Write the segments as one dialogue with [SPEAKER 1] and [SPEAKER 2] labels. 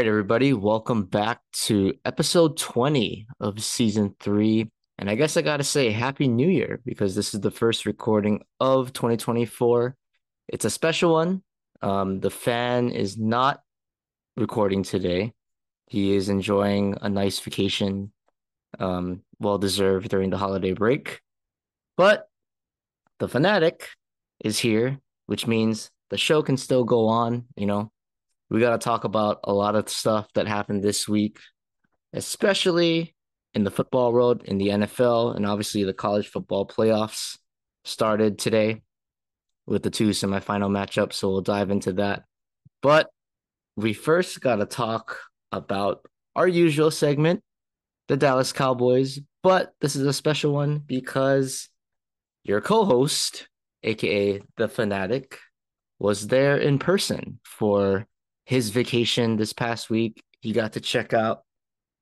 [SPEAKER 1] right, everybody, welcome back to episode 20 of season three. And I guess I got to say, Happy New Year because this is the first recording of 2024. It's a special one. Um, the fan is not recording today, he is enjoying a nice vacation, um, well deserved during the holiday break. But the fanatic is here, which means the show can still go on, you know, we got to talk about a lot of stuff that happened this week, especially in the football world, in the NFL, and obviously the college football playoffs started today with the two semifinal matchups. So we'll dive into that. But we first got to talk about our usual segment, the Dallas Cowboys. But this is a special one because your co host, AKA the Fanatic, was there in person for his vacation this past week. He got to check out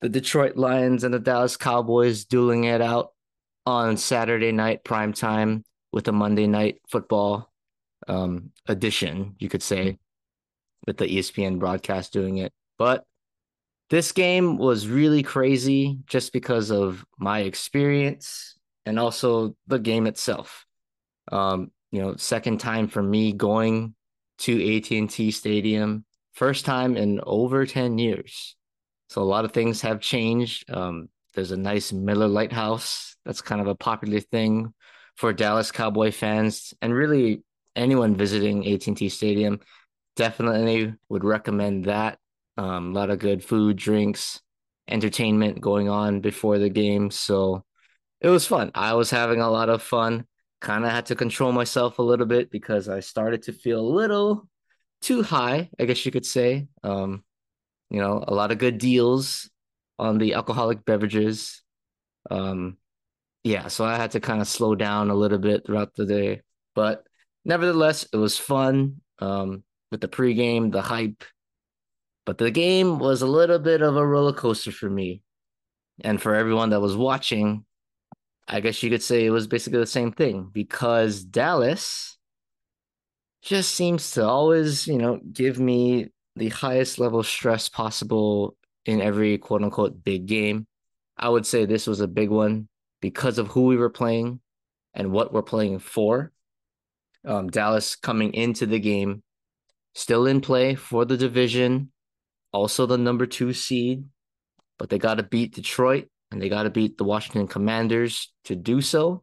[SPEAKER 1] the Detroit Lions and the Dallas Cowboys dueling it out on Saturday night prime time with a Monday night football um, edition, you could say, with the ESPN broadcast doing it. But this game was really crazy just because of my experience and also the game itself. Um, you know, second time for me going to AT&T Stadium first time in over 10 years. So a lot of things have changed. Um, there's a nice Miller Lite House. That's kind of a popular thing for Dallas Cowboy fans and really anyone visiting AT&T Stadium. Definitely would recommend that. Um, a lot of good food, drinks, entertainment going on before the game. So it was fun. I was having a lot of fun. Kind of had to control myself a little bit because I started to feel a little too high, I guess you could say. Um, you know, a lot of good deals on the alcoholic beverages. Um, yeah, so I had to kind of slow down a little bit throughout the day, but nevertheless, it was fun. Um, with the pregame, the hype, but the game was a little bit of a roller coaster for me, and for everyone that was watching. I guess you could say it was basically the same thing because Dallas just seems to always, you know, give me the highest level stress possible in every quote unquote big game. I would say this was a big one because of who we were playing and what we're playing for. Um, Dallas coming into the game, still in play for the division, also the number two seed, but they got to beat Detroit and they got to beat the Washington Commanders to do so.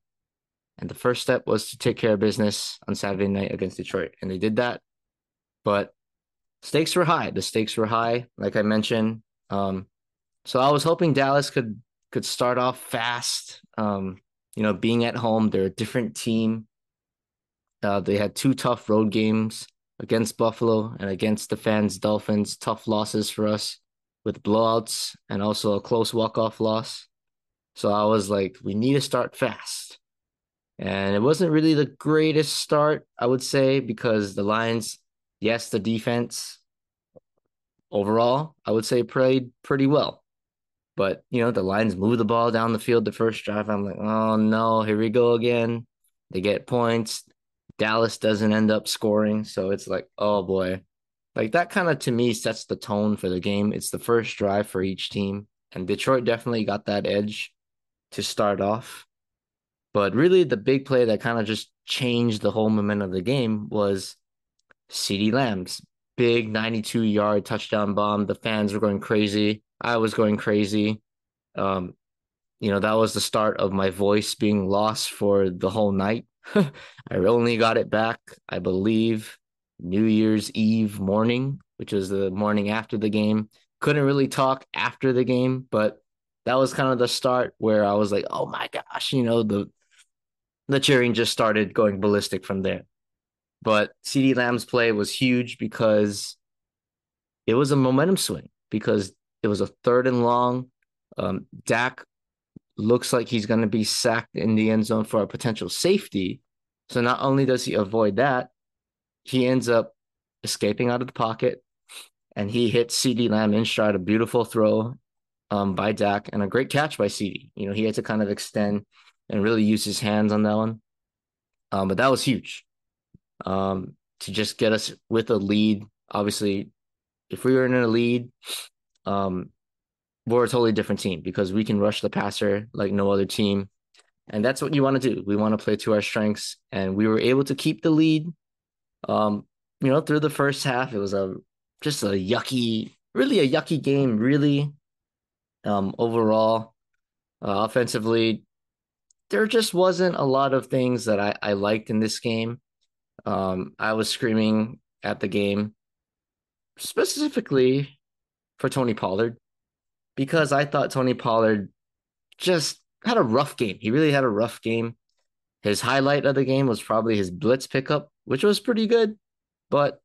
[SPEAKER 1] And the first step was to take care of business on Saturday night against Detroit. And they did that. But stakes were high. The stakes were high, like I mentioned. Um, so I was hoping Dallas could could start off fast. Um, you know, being at home, they're a different team. Uh, they had two tough road games against Buffalo and against the fans Dolphins. Tough losses for us with blowouts and also a close walk off loss. So I was like, we need to start fast. And it wasn't really the greatest start, I would say, because the Lions, yes, the defense overall, I would say played pretty well. But, you know, the Lions moved the ball down the field the first drive. I'm like, oh no, here we go again. They get points. Dallas doesn't end up scoring. So it's like, oh boy. Like that kind of to me sets the tone for the game. It's the first drive for each team. And Detroit definitely got that edge to start off. But really, the big play that kind of just changed the whole momentum of the game was CeeDee Lamb's big 92 yard touchdown bomb. The fans were going crazy. I was going crazy. Um, you know, that was the start of my voice being lost for the whole night. I only got it back, I believe, New Year's Eve morning, which was the morning after the game. Couldn't really talk after the game, but that was kind of the start where I was like, oh my gosh, you know, the the cheering just started going ballistic from there. But CeeDee Lamb's play was huge because it was a momentum swing because it was a third and long. Um, Dak looks like he's going to be sacked in the end zone for a potential safety. So not only does he avoid that, he ends up escaping out of the pocket and he hits CD Lamb in stride, a beautiful throw um, by Dak and a great catch by CeeDee. You know, he had to kind of extend and really use his hands on that one. Um, but that was huge um, to just get us with a lead. Obviously, if we were in a lead, um, we're a totally different team because we can rush the passer like no other team. And that's what you want to do. We want to play to our strengths. And we were able to keep the lead. Um, you know, through the first half, it was a just a yucky, really a yucky game, really. Um, overall, uh, offensively, there just wasn't a lot of things that I, I liked in this game. Um, I was screaming at the game specifically for Tony Pollard because I thought Tony Pollard just had a rough game. He really had a rough game. His highlight of the game was probably his blitz pickup, which was pretty good, but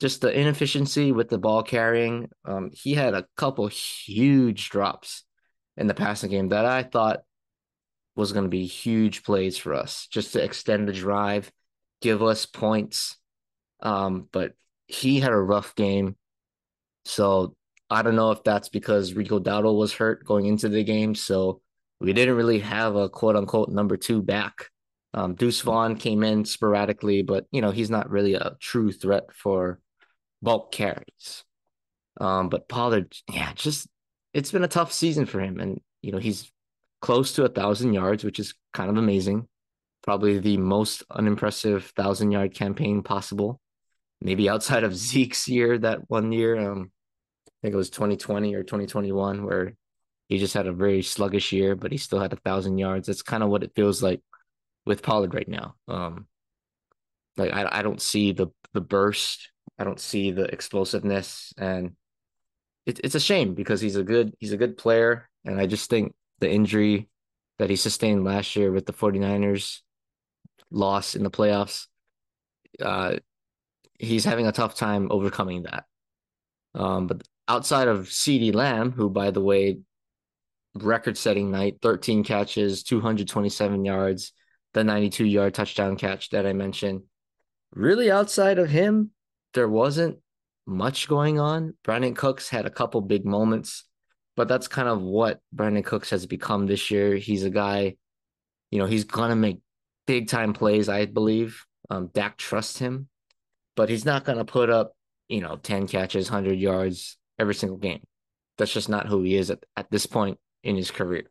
[SPEAKER 1] just the inefficiency with the ball carrying. Um, he had a couple huge drops in the passing game that I thought was going to be huge plays for us just to extend the drive, give us points. Um, but he had a rough game. So I don't know if that's because Rico Dowdle was hurt going into the game. So we didn't really have a quote unquote number two back. Um, Deuce Vaughn came in sporadically, but you know, he's not really a true threat for bulk carries. Um, but Pollard, yeah, just it's been a tough season for him. And you know, he's close to a thousand yards, which is kind of amazing. Probably the most unimpressive thousand yard campaign possible. Maybe outside of Zeke's year, that one year, um, I think it was 2020 or 2021, where he just had a very sluggish year, but he still had a thousand yards. That's kind of what it feels like with Pollard right now. Um, like I, I don't see the the burst, I don't see the explosiveness, and it, it's a shame because he's a good he's a good player, and I just think the injury that he sustained last year with the 49ers loss in the playoffs. Uh, he's having a tough time overcoming that. Um, but outside of CeeDee Lamb, who, by the way, record setting night 13 catches, 227 yards, the 92 yard touchdown catch that I mentioned. Really, outside of him, there wasn't much going on. Brandin Cooks had a couple big moments but that's kind of what Brandin Cooks has become this year. He's a guy, you know, he's gonna make big time plays, I believe. Um, Dak trusts him, but he's not gonna put up, you know, 10 catches, 100 yards every single game. That's just not who he is at, at this point in his career.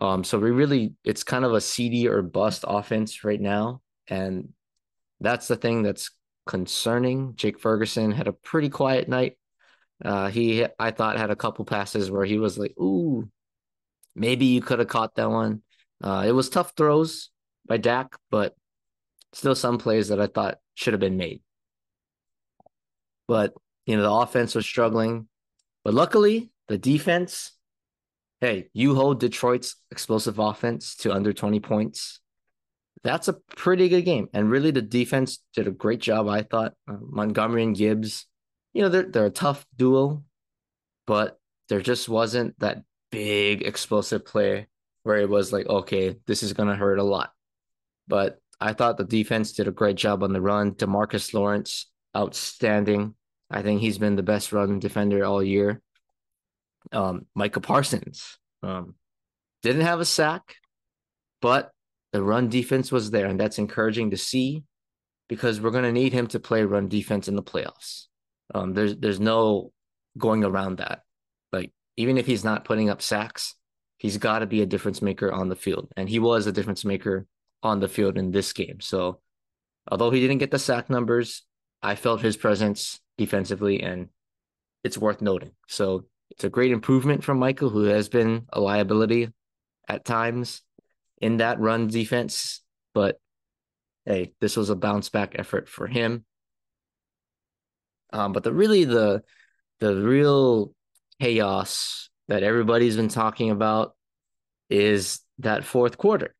[SPEAKER 1] Um, so we really, it's kind of a CeeDee or bust offense right now. And that's the thing that's concerning. Jake Ferguson had a pretty quiet night uh, he, I thought, had a couple passes where he was like, "Ooh, maybe you could have caught that one." Uh, it was tough throws by Dak, but still some plays that I thought should have been made. But you know, the offense was struggling, but luckily the defense. Hey, you hold Detroit's explosive offense to under 20 points. That's a pretty good game. And really, the defense did a great job, I thought. Uh, Montgomery and Gibbs you know, they're they're a tough duo, but there just wasn't that big explosive play where it was like, okay, this is gonna hurt a lot. But I thought the defense did a great job on the run. Demarcus Lawrence, outstanding. I think he's been the best run defender all year. Um, Micah Parsons um, didn't have a sack, but the run defense was there, and that's encouraging to see because we're going to need him to play run defense in the playoffs. Um, there's there's no going around that. Like even if he's not putting up sacks, he's got to be a difference maker on the field, and he was a difference maker on the field in this game. So, although he didn't get the sack numbers, I felt his presence defensively, and it's worth noting. So it's a great improvement from Michael, who has been a liability at times in that run defense. But hey, this was a bounce back effort for him. Um, but the really the the real chaos that everybody's been talking about is that fourth quarter.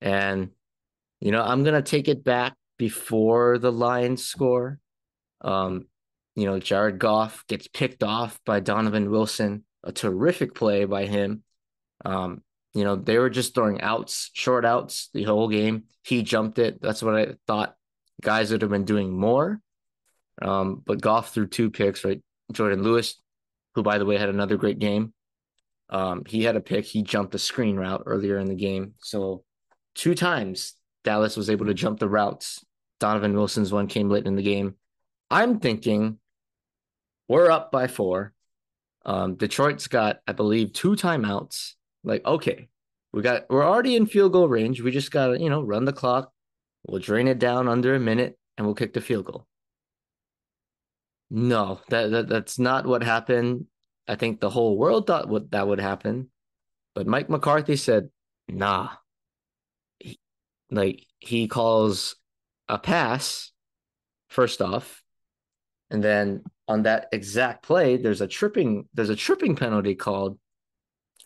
[SPEAKER 1] And you know, I'm gonna take it back before the Lions score. Um, you know, Jared Goff gets picked off by Donovan Wilson, a terrific play by him. Um, you know, they were just throwing outs, short outs the whole game. He jumped it. That's what I thought guys would have been doing more. Um, but Goff threw two picks, right? Jourdan Lewis, who by the way had another great game. Um, he had a pick. He jumped a screen route earlier in the game. So two times Dallas was able to jump the routes. Donovan Wilson's one came late in the game. I'm thinking we're up by four. Um, Detroit's got, I believe, two timeouts. Like, okay, we got we're already in field goal range. We just gotta, you know, run the clock. We'll drain it down under a minute and we'll kick the field goal. No, that, that that's not what happened. I think the whole world thought what that would happen, but Mike McCarthy said, "Nah." He, like he calls a pass first off, and then on that exact play, there's a tripping there's a tripping penalty called,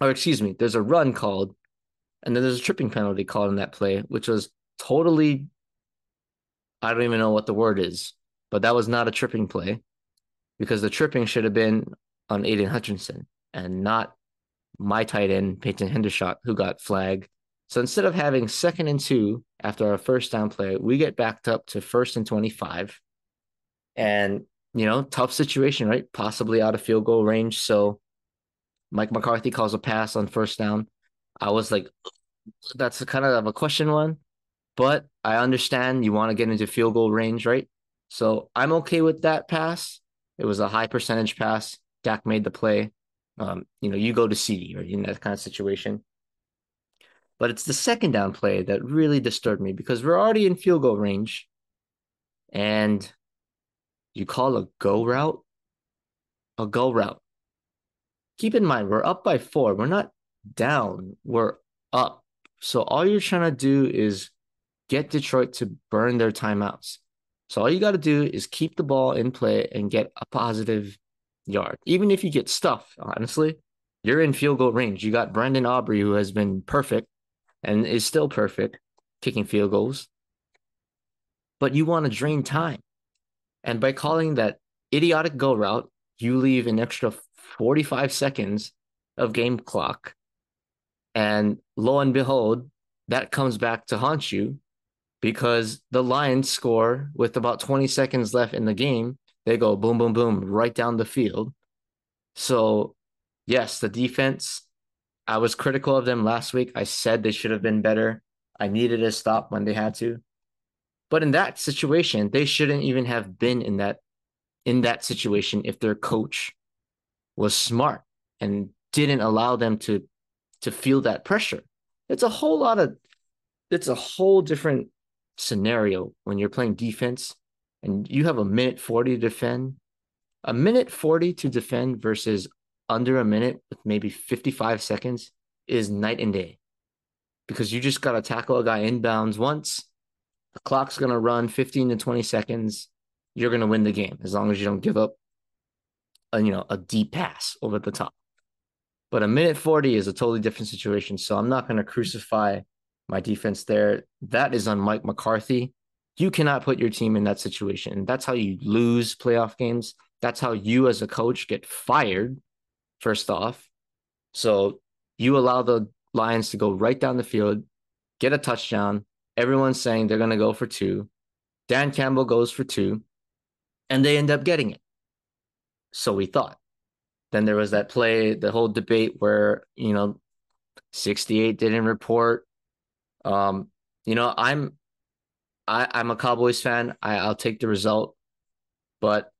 [SPEAKER 1] or excuse me, there's a run called, and then there's a tripping penalty called in that play, which was totally I don't even know what the word is, but that was not a tripping play because the tripping should have been on Aidan Hutchinson and not my tight end, Peyton Hendershot, who got flagged. So instead of having second and two after our first down play, we get backed up to first and 25. And, you know, tough situation, right? Possibly out of field goal range. So Mike McCarthy calls a pass on first down. I was like, that's kind of a question one but I understand you want to get into field goal range, right? So I'm okay with that pass. It was a high percentage pass. Dak made the play. Um, you know, you go to CeeDee or in that kind of situation. But it's the second down play that really disturbed me because we're already in field goal range and you call a go route, a go route. Keep in mind, we're up by four. We're not down, we're up. So all you're trying to do is get Detroit to burn their timeouts. So all you got to do is keep the ball in play and get a positive yard. Even if you get stuffed, honestly, you're in field goal range. You got Brandon Aubrey, who has been perfect and is still perfect kicking field goals. But you want to drain time. And by calling that idiotic go route, you leave an extra 45 seconds of game clock. And lo and behold, that comes back to haunt you because the Lions score with about 20 seconds left in the game. They go boom, boom, boom right down the field. So, yes, the defense, I was critical of them last week. I said they should have been better. I needed a stop when they had to. But in that situation, they shouldn't even have been in that in that situation if their coach was smart and didn't allow them to to feel that pressure. It's a whole lot of it's a whole different scenario when you're playing defense and you have a minute 40 to defend, a minute 40 to defend versus under a minute with maybe 55 seconds is night and day because you just got to tackle a guy inbounds once. The clock's going to run 15 to 20 seconds. You're going to win the game as long as you don't give up a, you know, a deep pass over the top. But a minute 40 is a totally different situation. So I'm not going to crucify my defense there. That is on Mike McCarthy. You cannot put your team in that situation. That's how you lose playoff games. That's how you, as a coach, get fired, first off. So you allow the Lions to go right down the field, get a touchdown. Everyone's saying they're going to go for two. Dan Campbell goes for two, and they end up getting it. So we thought. Then there was that play, the whole debate where, you know, 68 didn't report. Um, you know, I'm I, I'm a Cowboys fan. I, I'll take the result, but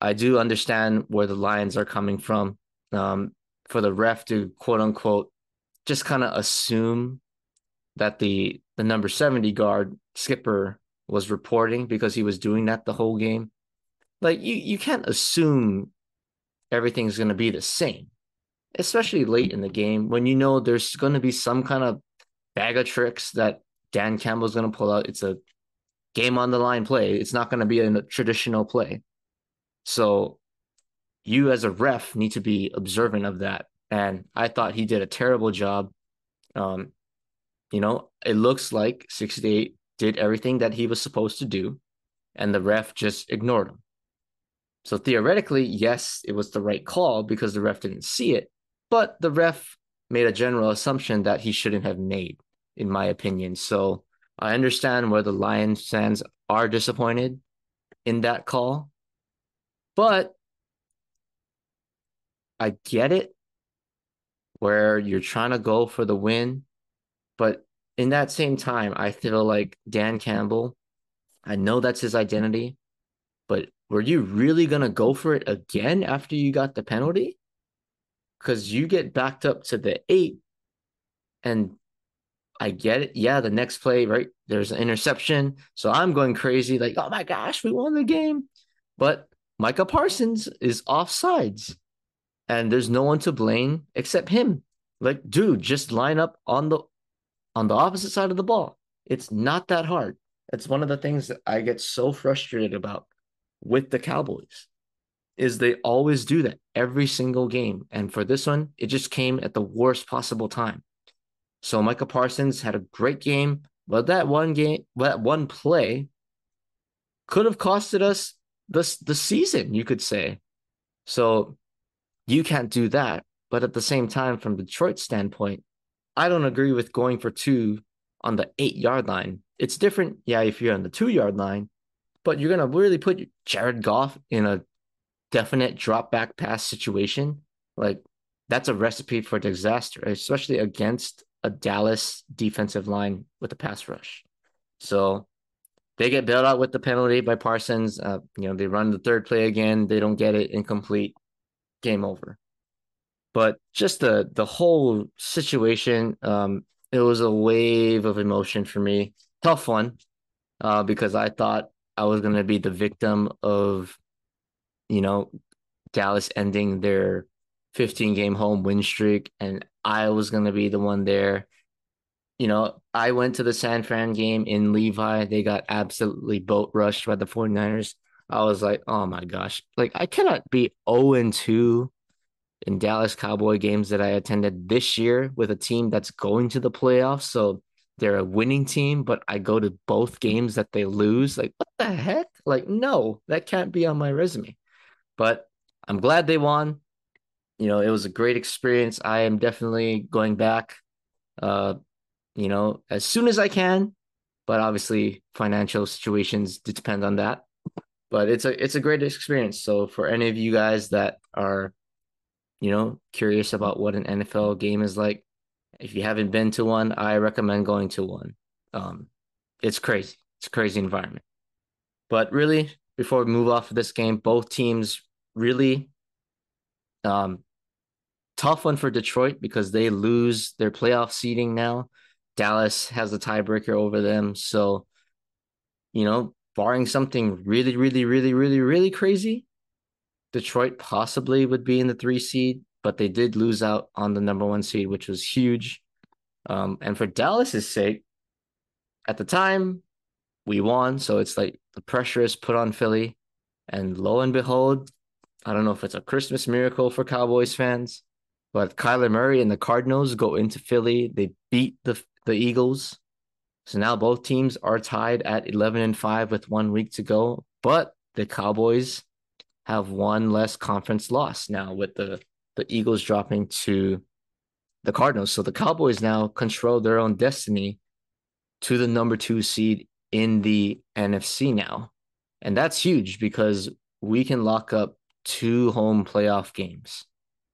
[SPEAKER 1] I do understand where the Lions are coming from. Um, for the ref to quote unquote just kind of assume that the the number 70 guard skipper was reporting because he was doing that the whole game. Like you you can't assume everything's going to be the same, especially late in the game when you know there's going to be some kind of bag of tricks that Dan Campbell's going to pull out. It's a game on the line play. It's not going to be a traditional play. So you as a ref need to be observant of that. And I thought he did a terrible job. Um, you know, it looks like 68 did everything that he was supposed to do, and the ref just ignored him. So theoretically, yes, it was the right call because the ref didn't see it, but the ref made a general assumption that he shouldn't have made in my opinion. So I understand where the Lions fans are disappointed in that call, but I get it where you're trying to go for the win. But in that same time, I feel like Dan Campbell, I know that's his identity, but were you really gonna go for it again after you got the penalty? Because you get backed up to the eight, and I get it. Yeah, the next play, right? There's an interception. So I'm going crazy, like, oh my gosh, we won the game. But Micah Parsons is offsides. And there's no one to blame except him. Like, dude, just line up on the on the opposite side of the ball. It's not that hard. It's one of the things that I get so frustrated about with the Cowboys is they always do that every single game. And for this one, it just came at the worst possible time. So Micah Parsons had a great game, but that one game, that one play could have costed us the, the season, you could say. So you can't do that. But at the same time, from Detroit's standpoint, I don't agree with going for two on the eight yard line. It's different, yeah, if you're on the two yard line, but you're gonna really put Jared Goff in a definite drop back pass situation. Like that's a recipe for disaster, especially against a Dallas defensive line with a pass rush. So they get bailed out with the penalty by Parsons. Uh, you know, they run the third play again. They don't get it incomplete. Game over. But just the the whole situation, um, it was a wave of emotion for me. Tough one, uh, because I thought I was gonna be the victim of, you know, Dallas ending their 15 game home win streak, and I was going to be the one there. You know, I went to the San Fran game in Levi. They got absolutely boat rushed by the 49ers. I was like, oh my gosh, like I cannot be 0 and 2 in Dallas Cowboy games that I attended this year with a team that's going to the playoffs. So they're a winning team, but I go to both games that they lose. Like, what the heck? Like, no, that can't be on my resume. But I'm glad they won you know, it was a great experience. I am definitely going back, uh, you know, as soon as I can. But obviously, financial situations depend on that. But it's a it's a great experience. So for any of you guys that are, you know, curious about what an NFL game is like, if you haven't been to one, I recommend going to one. Um, it's crazy. It's a crazy environment. But really, before we move off of this game, both teams really um, tough one for Detroit because they lose their playoff seeding now. Dallas has the tiebreaker over them. So, you know, barring something really, really, really, really, really crazy, Detroit possibly would be in the three seed, but they did lose out on the number one seed, which was huge. Um, and for Dallas's sake, at the time, we won. So it's like the pressure is put on Philly. And lo and behold, I don't know if it's a Christmas miracle for Cowboys fans, but Kyler Murray and the Cardinals go into Philly. They beat the the Eagles. So now both teams are tied at 11 and 5 with one week to go. But the Cowboys have one less conference loss now with the, the Eagles dropping to the Cardinals. So the Cowboys now control their own destiny to the number two seed in the NFC now. And that's huge because we can lock up two home playoff games.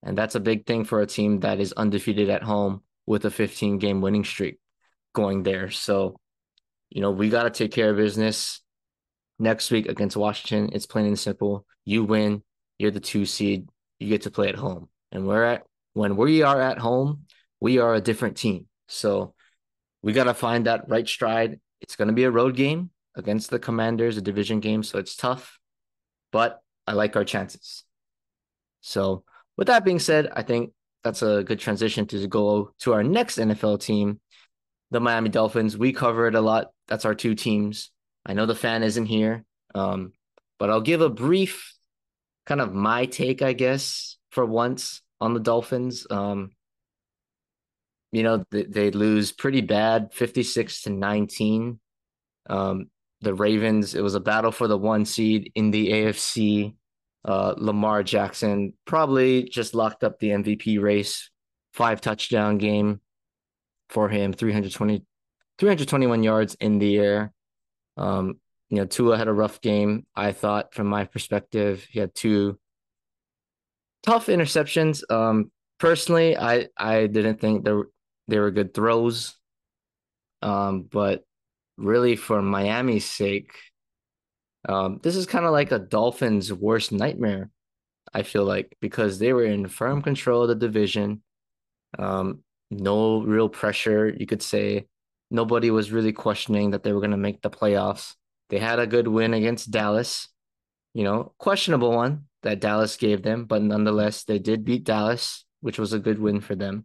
[SPEAKER 1] And that's a big thing for a team that is undefeated at home with a 15 game winning streak going there. So, you know, we got to take care of business next week against Washington. It's plain and simple. You win, you're the two seed, you get to play at home. And we're at when we are at home, we are a different team. So we got to find that right stride. It's going to be a road game against the Commanders, a division game. So it's tough, but I like our chances. So with that being said, I think that's a good transition to go to our next NFL team, the Miami Dolphins. We cover it a lot. That's our two teams. I know the fan isn't here, um, but I'll give a brief kind of my take, I guess, for once on the Dolphins. Um, you know, they, they lose pretty bad, 56 to 19. Um, the Ravens, it was a battle for the one seed in the AFC uh, Lamar Jackson probably just locked up the MVP race. Five touchdown game for him, 320, 321 yards in the air. Um, you know, Tua had a rough game. I thought, from my perspective, he had two tough interceptions. Um, personally, I I didn't think there they were good throws. Um, but really, for Miami's sake, Um, this is kind of like a Dolphins' worst nightmare, I feel like, because they were in firm control of the division. Um, no real pressure, you could say. Nobody was really questioning that they were going to make the playoffs. They had a good win against Dallas, you know, questionable one that Dallas gave them, but nonetheless, they did beat Dallas, which was a good win for them.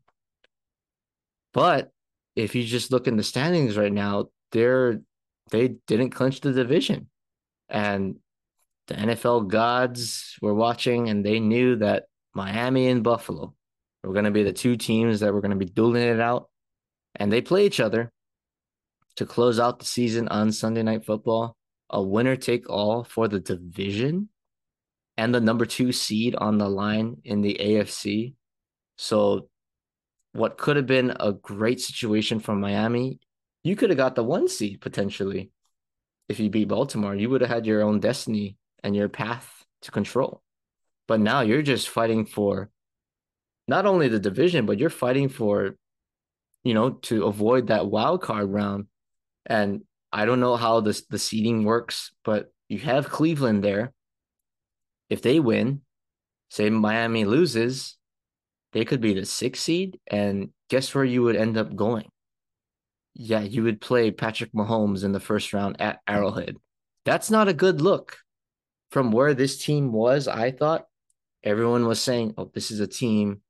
[SPEAKER 1] But if you just look in the standings right now, they're they didn't clinch the division. And the NFL gods were watching and they knew that Miami and Buffalo were going to be the two teams that were going to be dueling it out. And they play each other to close out the season on Sunday Night Football, a winner take all for the division and the number two seed on the line in the AFC. So, what could have been a great situation for Miami, you could have got the one seed potentially if you beat Baltimore. You would have had your own destiny and your path to control. But now you're just fighting for not only the division, but you're fighting for, you know, to avoid that wild card round. And I don't know how this the seeding works, but you have Cleveland there. If they win, say Miami loses, they could be the sixth seed, and guess where you would end up going? Yeah, you would play Patrick Mahomes in the first round at mm-hmm. Arrowhead. That's not a good look. From where this team was, I thought everyone was saying, "Oh, this is a team,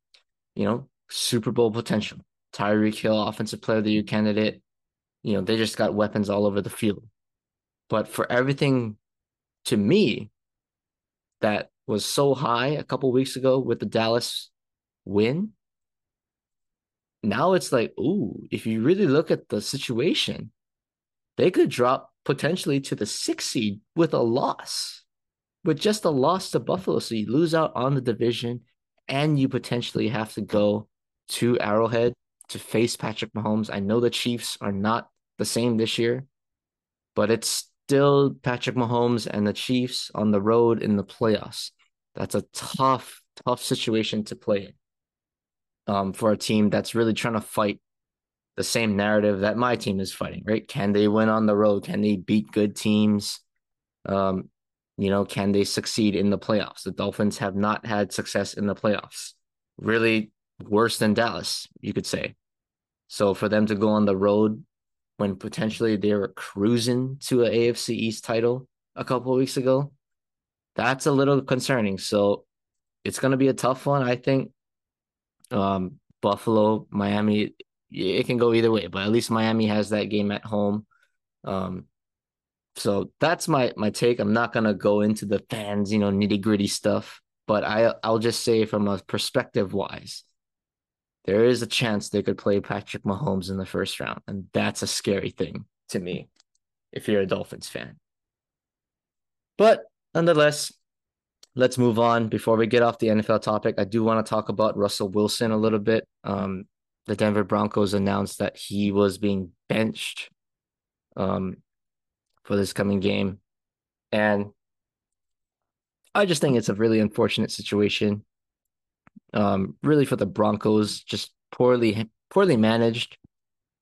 [SPEAKER 1] you know, Super Bowl potential." Tyreek Hill, offensive player of the year candidate. You know, they just got weapons all over the field. But for everything to me that was so high a couple weeks ago with the Dallas win, now it's like, ooh, if you really look at the situation, they could drop potentially to the sixth seed with a loss, with just a loss to Buffalo. So you lose out on the division and you potentially have to go to Arrowhead to face Patrick Mahomes. I know the Chiefs are not the same this year, but it's still Patrick Mahomes and the Chiefs on the road in the playoffs. That's a tough, tough situation to play in um, for a team that's really trying to fight the same narrative that my team is fighting, right? Can they win on the road? Can they beat good teams? Um, you know, can they succeed in the playoffs? The Dolphins have not had success in the playoffs. Really worse than Dallas, you could say. So for them to go on the road when potentially they were cruising to an AFC East title a couple weeks ago, that's a little concerning. So it's going to be a tough one, I think. Um, Buffalo, Miami, it can go either way, but at least Miami has that game at home. Um, so that's my my take. I'm not gonna go into the fans, you know, nitty gritty stuff, but I I'll just say from a perspective wise, there is a chance they could play Patrick Mahomes in the first round, and that's a scary thing to me if you're a Dolphins fan. But nonetheless, let's move on. Before we get off the NFL topic, I do want to talk about Russell Wilson a little bit. Um, the Denver Broncos announced that he was being benched um, for this coming game. And I just think it's a really unfortunate situation. Um, really for the Broncos, just poorly poorly managed.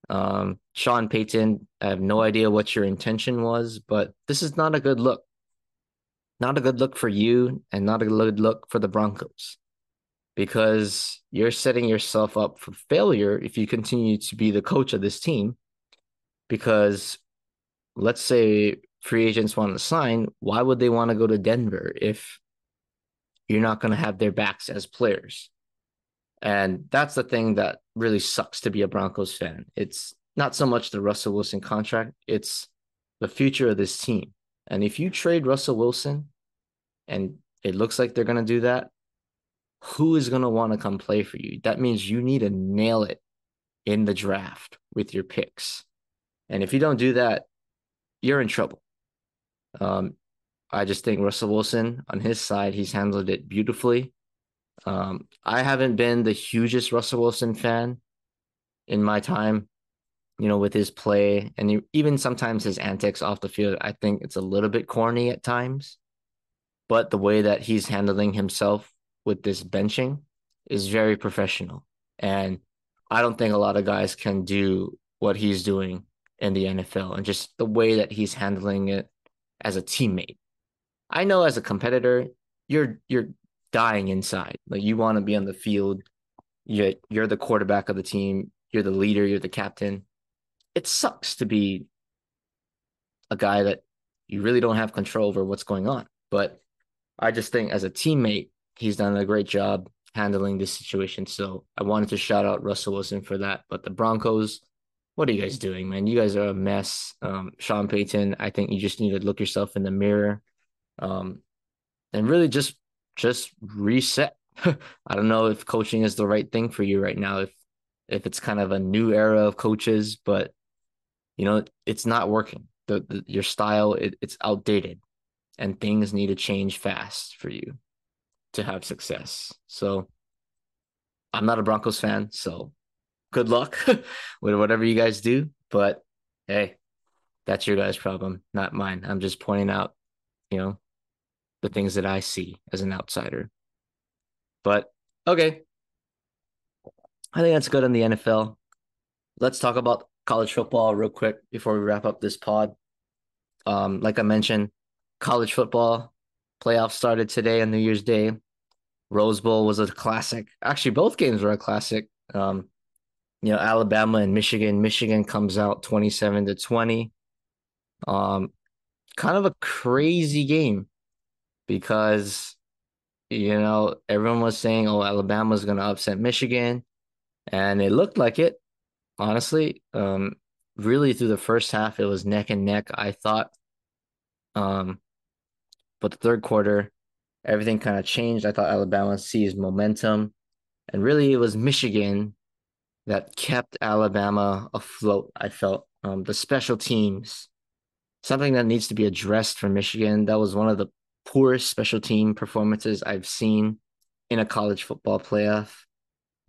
[SPEAKER 1] Um, Sean Payton, I have no idea what your intention was, but this is not a good look. Not a good look for you and not a good look for the Broncos because you're setting yourself up for failure if you continue to be the coach of this team. Because let's say free agents want to sign, why would they want to go to Denver if you're not going to have their backs as players? And that's the thing that really sucks to be a Broncos fan. It's not so much the Russell Wilson contract, it's the future of this team. And if you trade Russell Wilson, and it looks like they're going to do that, who is going to want to come play for you? That means you need to nail it in the draft with your picks. And if you don't do that, you're in trouble. Um, I just think Russell Wilson on his side, he's handled it beautifully. Um, I haven't been the hugest Russell Wilson fan in my time, you know, with his play and even sometimes his antics off the field. I think it's a little bit corny at times, but the way that he's handling himself with this benching is very professional. And I don't think a lot of guys can do what he's doing in the NFL and just the way that he's handling it. as a teammate. I know as a competitor, you're you're dying inside. Like you want to be on the field. You're, you're the quarterback of the team. You're the leader. You're the captain. It sucks to be a guy that you really don't have control over what's going on. But I just think as a teammate, he's done a great job handling this situation. So I wanted to shout out Russell Wilson for that. But the Broncos, what are you guys doing, man? You guys are a mess. Um, Sean Payton, I think you just need to look yourself in the mirror, um, and really just just reset. I don't know if coaching is the right thing for you right now. If if it's kind of a new era of coaches, but you know it's not working. The, the your style it, it's outdated, and things need to change fast for you to have success. So I'm not a Broncos fan, so good luck with whatever you guys do. But hey, that's your guys' problem, not mine. I'm just pointing out, you know, the things that I see as an outsider. But okay. I think that's good on the NFL. Let's talk about college football real quick before we wrap up this pod. Um, like I mentioned, college football playoffs started today on New Year's Day. Rose Bowl was a classic. Actually, both games were a classic. Um, you know, Alabama and Michigan. Michigan comes out 27 to 20. Um, kind of a crazy game because you know, everyone was saying, "Oh, Alabama's going to upset Michigan." And it looked like it. Honestly, um really through the first half it was neck and neck, I thought. Um but the third quarter everything kind of changed. I thought Alabama seized momentum. And really, it was Michigan that kept Alabama afloat. I felt um, the special teams, something that needs to be addressed for Michigan. That was one of the poorest special team performances I've seen in a college football playoff.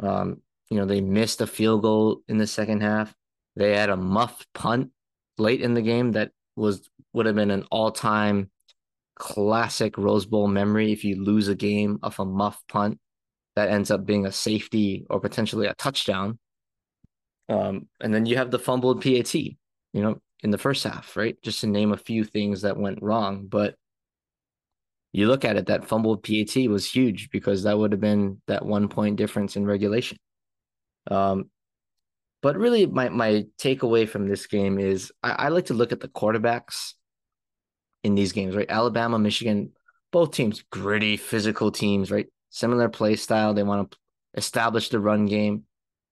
[SPEAKER 1] Um, you know, they missed a field goal in the second half. They had a muffed punt late in the game that was would have been an all-time classic Rose Bowl memory if you lose a game off a muff punt that ends up being a safety or potentially a touchdown. Um, and then you have the fumbled PAT, you know, in the first half, right? Just to name a few things that went wrong. But you look at it, that fumbled PAT was huge because that would have been that one point difference in regulation. Um, but really, my my takeaway from this game is I, I like to look at the quarterbacks in these games, right? Alabama, Michigan, both teams gritty, physical teams, right? Similar play style. They want to establish the run game.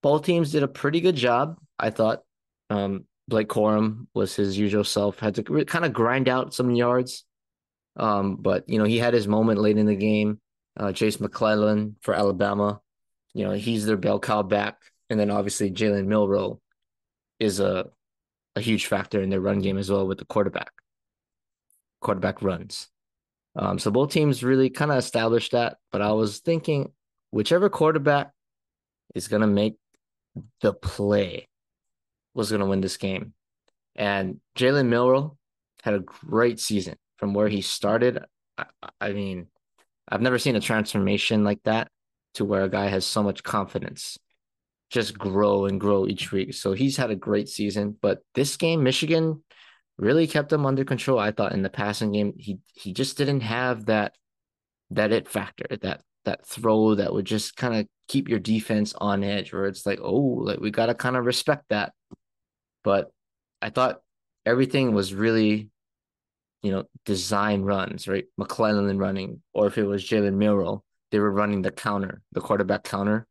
[SPEAKER 1] Both teams did a pretty good job, I thought. Um, Blake Corum was his usual self, had to kind of grind out some yards. Um, but you know, he had his moment late in the game. Uh, Jase McClellan for Alabama, you know, he's their bell cow back, and then obviously Jalen Milroe is a a huge factor in their run game as well with the quarterback quarterback runs. Um, so both teams really kind of established that. But I was thinking, whichever quarterback is to make the play was to win this game. And Jalen Milroe had a great season from where he started. I, I mean, I've never seen a transformation like that to where a guy has so much confidence just grow and grow each week. So he's had a great season. But this game, Michigan really kept him under control. I thought in the passing game, he he just didn't have that that it factor, that that throw that would just kind of keep your defense on edge, where it's like, oh, like we gotta kind of respect that. But I thought everything was really, you know, design runs, right? McClellan running, or if it was Jalen Milroe, they were running the counter, the quarterback counter.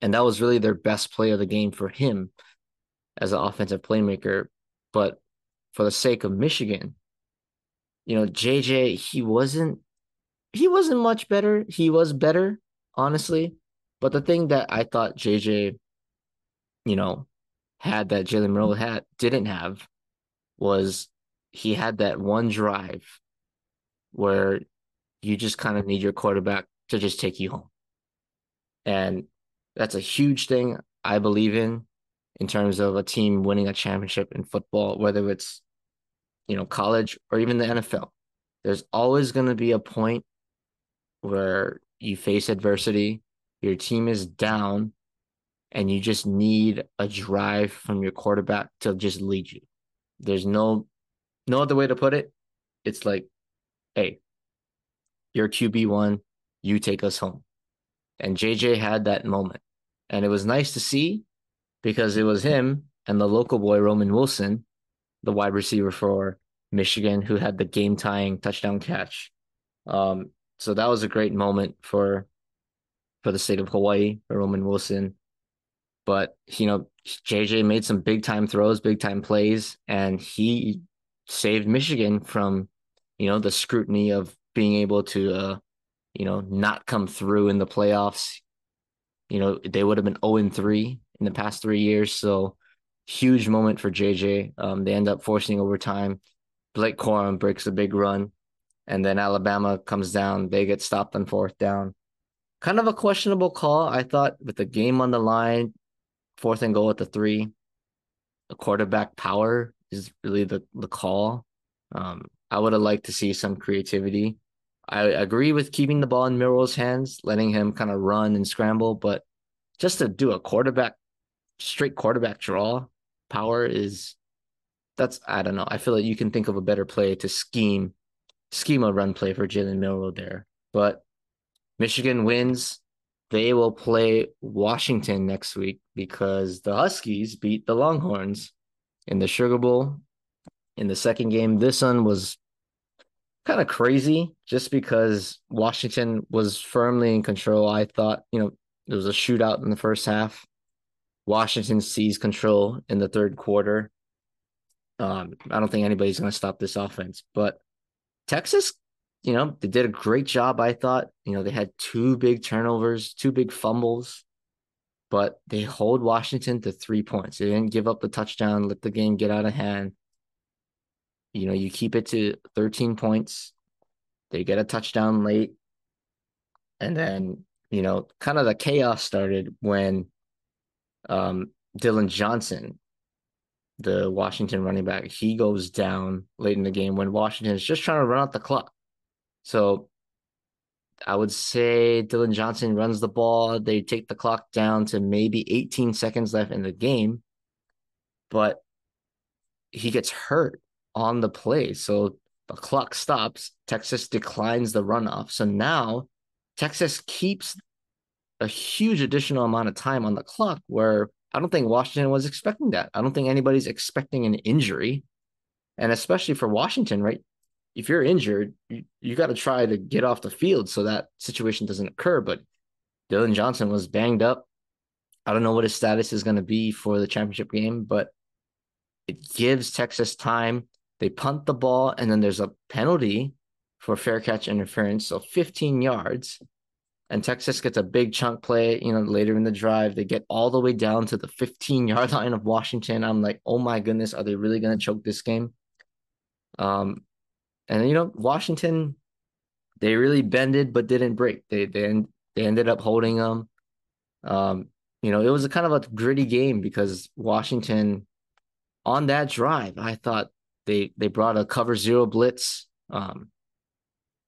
[SPEAKER 1] And that was really their best play of the game for him as an offensive playmaker. But for the sake of Michigan. You know, JJ, he wasn't he wasn't much better. He was better, honestly. But the thing that I thought JJ, you know, had that Jalen Milroe had didn't have was he had that one drive where you just kind of need your quarterback to just take you home. And that's a huge thing I believe in in terms of a team winning a championship in football, whether it's you know college or even the NFL. There's always going to be a point where you face adversity, your team is down, and you just need a drive from your quarterback to just lead you. There's no no other way to put it. it's like, hey, you're QB1, you take us home. And JJ had that moment. And it was nice to see because it was him and the local boy, Roman Wilson, the wide receiver for Michigan, who had the game tying touchdown catch. Um, so that was a great moment for for the state of Hawaii, for Roman Wilson. But you know, JJ made some big time throws, big time plays, and he saved Michigan from, you know, the scrutiny of being able to uh, you know, not come through in the playoffs. You know, they would have been 0 3 in the past three years. So huge moment for JJ. Um, they end up forcing overtime. Blake Corum breaks a big run. And then Alabama comes down. They get stopped on fourth down. Kind of a questionable call, I thought, with the game on the line, fourth and goal at the three. The quarterback power is really the, the call. Um, I would have liked to see some creativity. I agree with keeping the ball in Milroe's hands, letting him kind of run and scramble, but just to do a quarterback, straight quarterback draw power is that's I don't know. I feel like you can think of a better play to scheme scheme a run play for Jalen Milroe there. But Michigan wins. They will play Washington next week because the Huskies beat the Longhorns in the Sugar Bowl in the second game. This one was kind of crazy just because Washington was firmly in control. I thought, you know, there was a shootout in the first half. Washington seized control in the third quarter. Um, I don't think anybody's going to stop this offense, but Texas, you know, they did a great job. I thought, you know, they had two big turnovers, two big fumbles, but they hold Washington to three points. They didn't give up the touchdown, let the game get out of hand. You know, you keep it to 13 points. They get a touchdown late. And then, you know, kind of the chaos started when um, Dillon Johnson, the Washington running back, he goes down late in the game when Washington is just trying to run out the clock. So I would say Dillon Johnson runs the ball. They take the clock down to maybe 18 seconds left in the game, but he gets hurt on the play. So the clock stops. Texas declines the runoff. So now Texas keeps a huge additional amount of time on the clock where I don't think Washington was expecting that. I don't think anybody's expecting an injury. And especially for Washington, right? If you're injured, you, you got to try to get off the field so that situation doesn't occur. But Dillon Johnson was banged up. I don't know what his status is going to be for the championship game, but it gives Texas time they punt the ball, and then there's a penalty for fair catch interference, so 15 yards. And Texas gets a big chunk play, you know, later in the drive. They get all the way down to the 15 yard line of Washington. I'm like, oh my goodness, are they really going to choke this game? Um, and you know, Washington, they really bended but didn't break. They they they ended up holding them. Um, you know, it was a kind of a gritty game because Washington, on that drive, I thought they they brought a cover zero blitz. Um,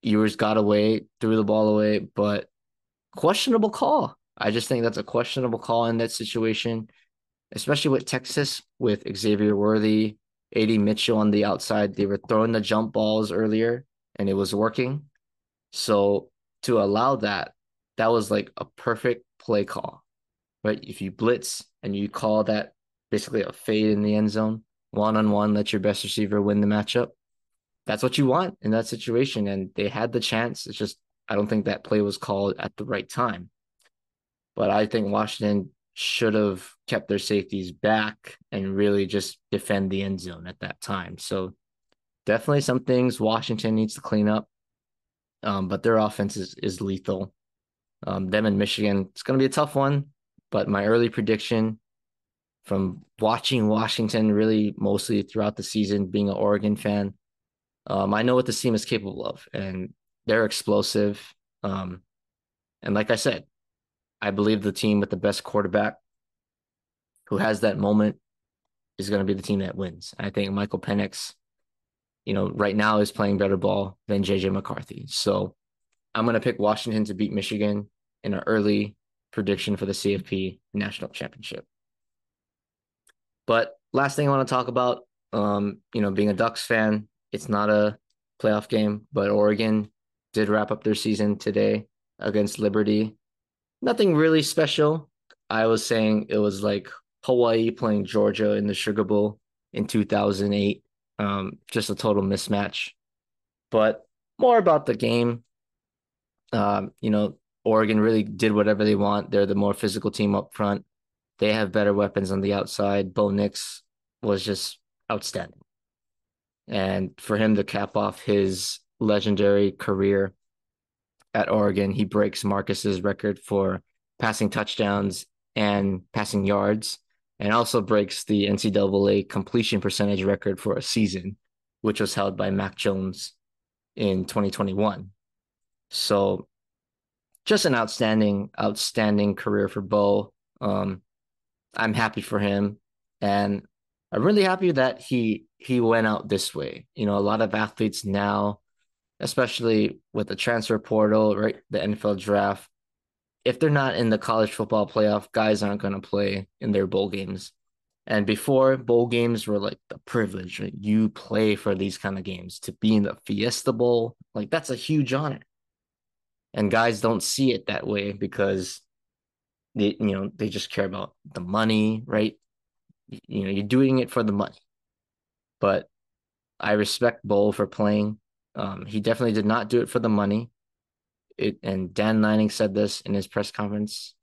[SPEAKER 1] Ewers got away, threw the ball away, but questionable call. I just think that's a questionable call in that situation, especially with Texas with Xavier Worthy, AD Mitchell on the outside. They were throwing the jump balls earlier and it was working. So to allow that, that was like a perfect play call, right? If you blitz and you call that basically a fade in the end zone, one on one, let your best receiver win the matchup. That's what you want in that situation. And they had the chance. It's just, I don't think that play was called at the right time. But I think Washington should have kept their safeties back and really just defend the end zone at that time. So definitely some things Washington needs to clean up. Um, but their offense is, is lethal. Um, them in Michigan, it's going to be a tough one. But my early prediction from watching Washington really mostly throughout the season, being an Oregon fan. Um, I know what this team is capable of, and they're explosive. Um, and like I said, I believe the team with the best quarterback who has that moment is going to be the team that wins. I think Michael Penix, you know, right now is playing better ball than JJ McCarthy. So I'm going to pick Washington to beat Michigan in an early prediction for the CFP national championship. But last thing I want to talk about, um, you know, being a Ducks fan, it's not a playoff game, but Oregon did wrap up their season today against Liberty. Nothing really special. I was saying it was like Hawaii playing Georgia in the Sugar Bowl in 2008. Um, just a total mismatch. But more about the game. Um, you know, Oregon really did whatever they want. They're the more physical team up front. They have better weapons on the outside. Bo Nix was just outstanding. And for him to cap off his legendary career at Oregon, he breaks Marcus's record for passing touchdowns and passing yards, and also breaks the NCAA completion percentage record for a season, which was held by Mac Jones in 2021. So just an outstanding, outstanding career for Bo. Um, I'm happy for him, and I'm really happy that he he went out this way. You know, a lot of athletes now, especially with the transfer portal, right, the NFL draft, if they're not in the college football playoff, guys aren't going to play in their bowl games. And before bowl games were like the privilege, right? you play for these kind of games to be in the Fiesta Bowl, like that's a huge honor. And guys don't see it that way because they, you know, they just care about the money, right? You know, you're doing it for the money. But I respect Bo for playing. Um, he definitely did not do it for the money. It and Dan Lanning said this in his press conference,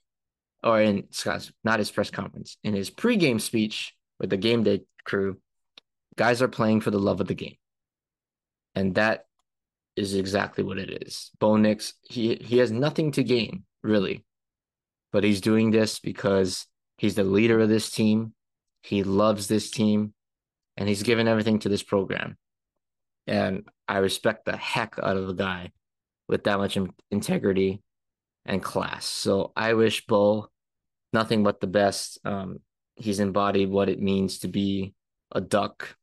[SPEAKER 1] or in Scott's not his press conference, in his pregame speech with the game day crew. Guys are playing for the love of the game, and that is exactly what it is. Bo Nix, he he has nothing to gain really, but he's doing this because he's the leader of this team. He loves this team, and he's given everything to this program. And I respect the heck out of the guy with that much integrity and class. So I wish Bo nothing but the best. Um, he's embodied what it means to be a duck.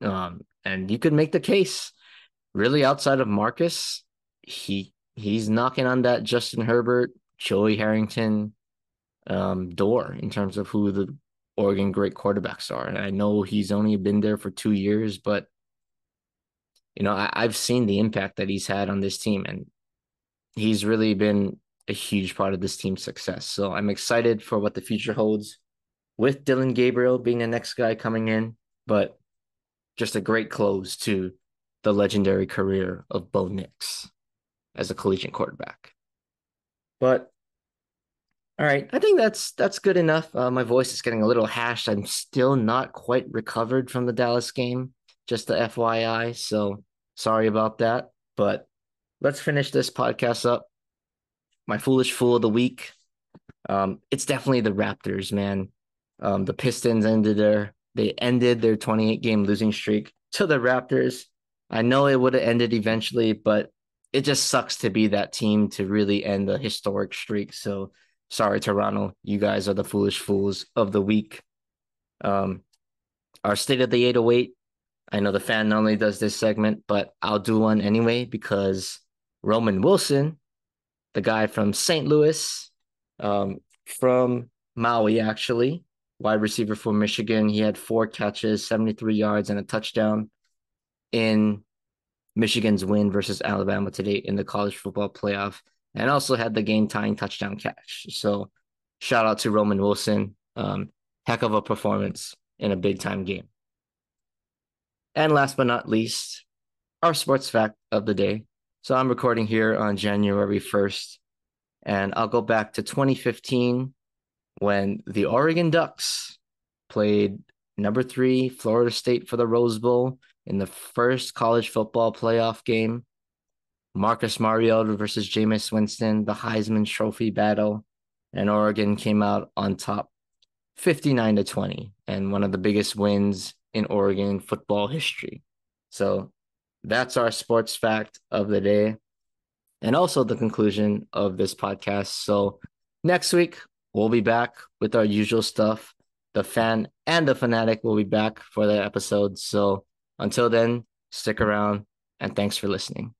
[SPEAKER 1] Um, and you could make the case really outside of Marcus, he he's knocking on that Justin Herbert, Joey Harrington um, door in terms of who the Oregon great quarterbacks are. And I know he's only been there for two years, but you know, I, I've seen the impact that he's had on this team, and he's really been a huge part of this team's success. So I'm excited for what the future holds with Dillon Gabriel being the next guy coming in, but just a great close to the legendary career of Bo Nix as a collegiate quarterback. But all right, I think that's that's good enough. Uh, my voice is getting a little hashed. I'm still not quite recovered from the Dallas game just the FYI. So sorry about that. But let's finish this podcast up. My foolish fool of the week. Um, it's definitely the Raptors, man. Um, the Pistons ended their they ended their 28 game losing streak to the Raptors. I know it would have ended eventually, but it just sucks to be that team to really end a historic streak. So sorry, Toronto. You guys are the foolish fools of the week. Um, our state of the 808 I know the fan normally does this segment, but I'll do one anyway because Roman Wilson, the guy from St. Louis, um, from Maui, actually, wide receiver for Michigan. He had four catches, 73 yards, and a touchdown in Michigan's win versus Alabama today in the college football playoff, and also had the game tying touchdown catch. So, shout out to Roman Wilson. Um, heck of a performance in a big time game. And last but not least, our sports fact of the day. So I'm recording here on January 1st, and I'll go back to 2015 when the Oregon Ducks played number three Florida State for the Rose Bowl in the first college football playoff game. Marcus Mariota versus Jameis Winston, the Heisman Trophy battle, and Oregon came out on top 59 to 20 and one of the biggest wins in Oregon football history. So that's our sports fact of the day and also the conclusion of this podcast. So next week, we'll be back with our usual stuff. The fan and the fanatic will be back for the episode. So until then, stick around and thanks for listening.